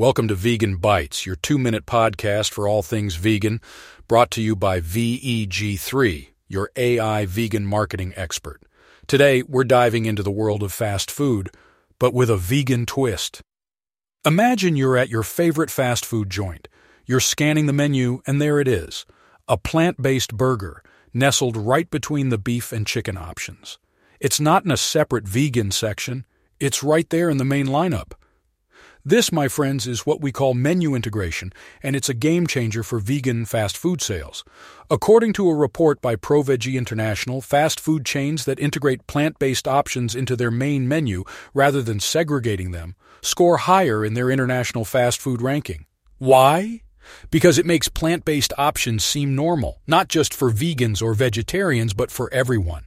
Welcome to Vegan Bites, your two minute podcast for all things vegan, brought to you by VEG3, your AI vegan marketing expert. Today, we're diving into the world of fast food, but with a vegan twist. Imagine you're at your favorite fast food joint. You're scanning the menu, and there it is a plant based burger, nestled right between the beef and chicken options. It's not in a separate vegan section, it's right there in the main lineup. This, my friends, is what we call menu integration, and it's a game changer for vegan fast food sales. According to a report by ProVeggie International, fast food chains that integrate plant based options into their main menu rather than segregating them score higher in their international fast food ranking. Why? Because it makes plant based options seem normal, not just for vegans or vegetarians, but for everyone.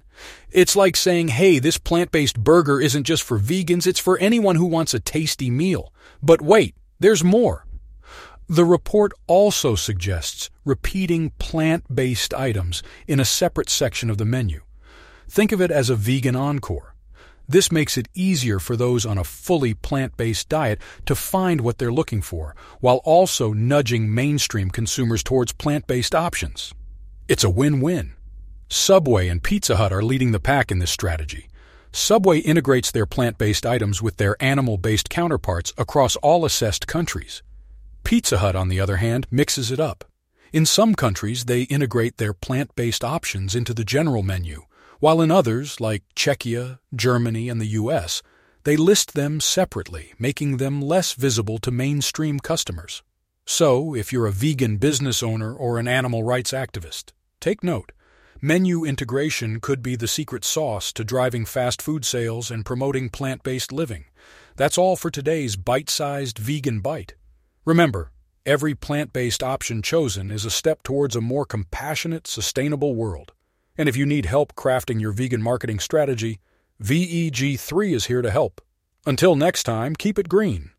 It's like saying, hey, this plant based burger isn't just for vegans, it's for anyone who wants a tasty meal. But wait, there's more. The report also suggests repeating plant based items in a separate section of the menu. Think of it as a vegan encore. This makes it easier for those on a fully plant based diet to find what they're looking for, while also nudging mainstream consumers towards plant based options. It's a win win. Subway and Pizza Hut are leading the pack in this strategy. Subway integrates their plant based items with their animal based counterparts across all assessed countries. Pizza Hut, on the other hand, mixes it up. In some countries, they integrate their plant based options into the general menu, while in others, like Czechia, Germany, and the US, they list them separately, making them less visible to mainstream customers. So, if you're a vegan business owner or an animal rights activist, take note. Menu integration could be the secret sauce to driving fast food sales and promoting plant based living. That's all for today's bite sized vegan bite. Remember, every plant based option chosen is a step towards a more compassionate, sustainable world. And if you need help crafting your vegan marketing strategy, VEG3 is here to help. Until next time, keep it green.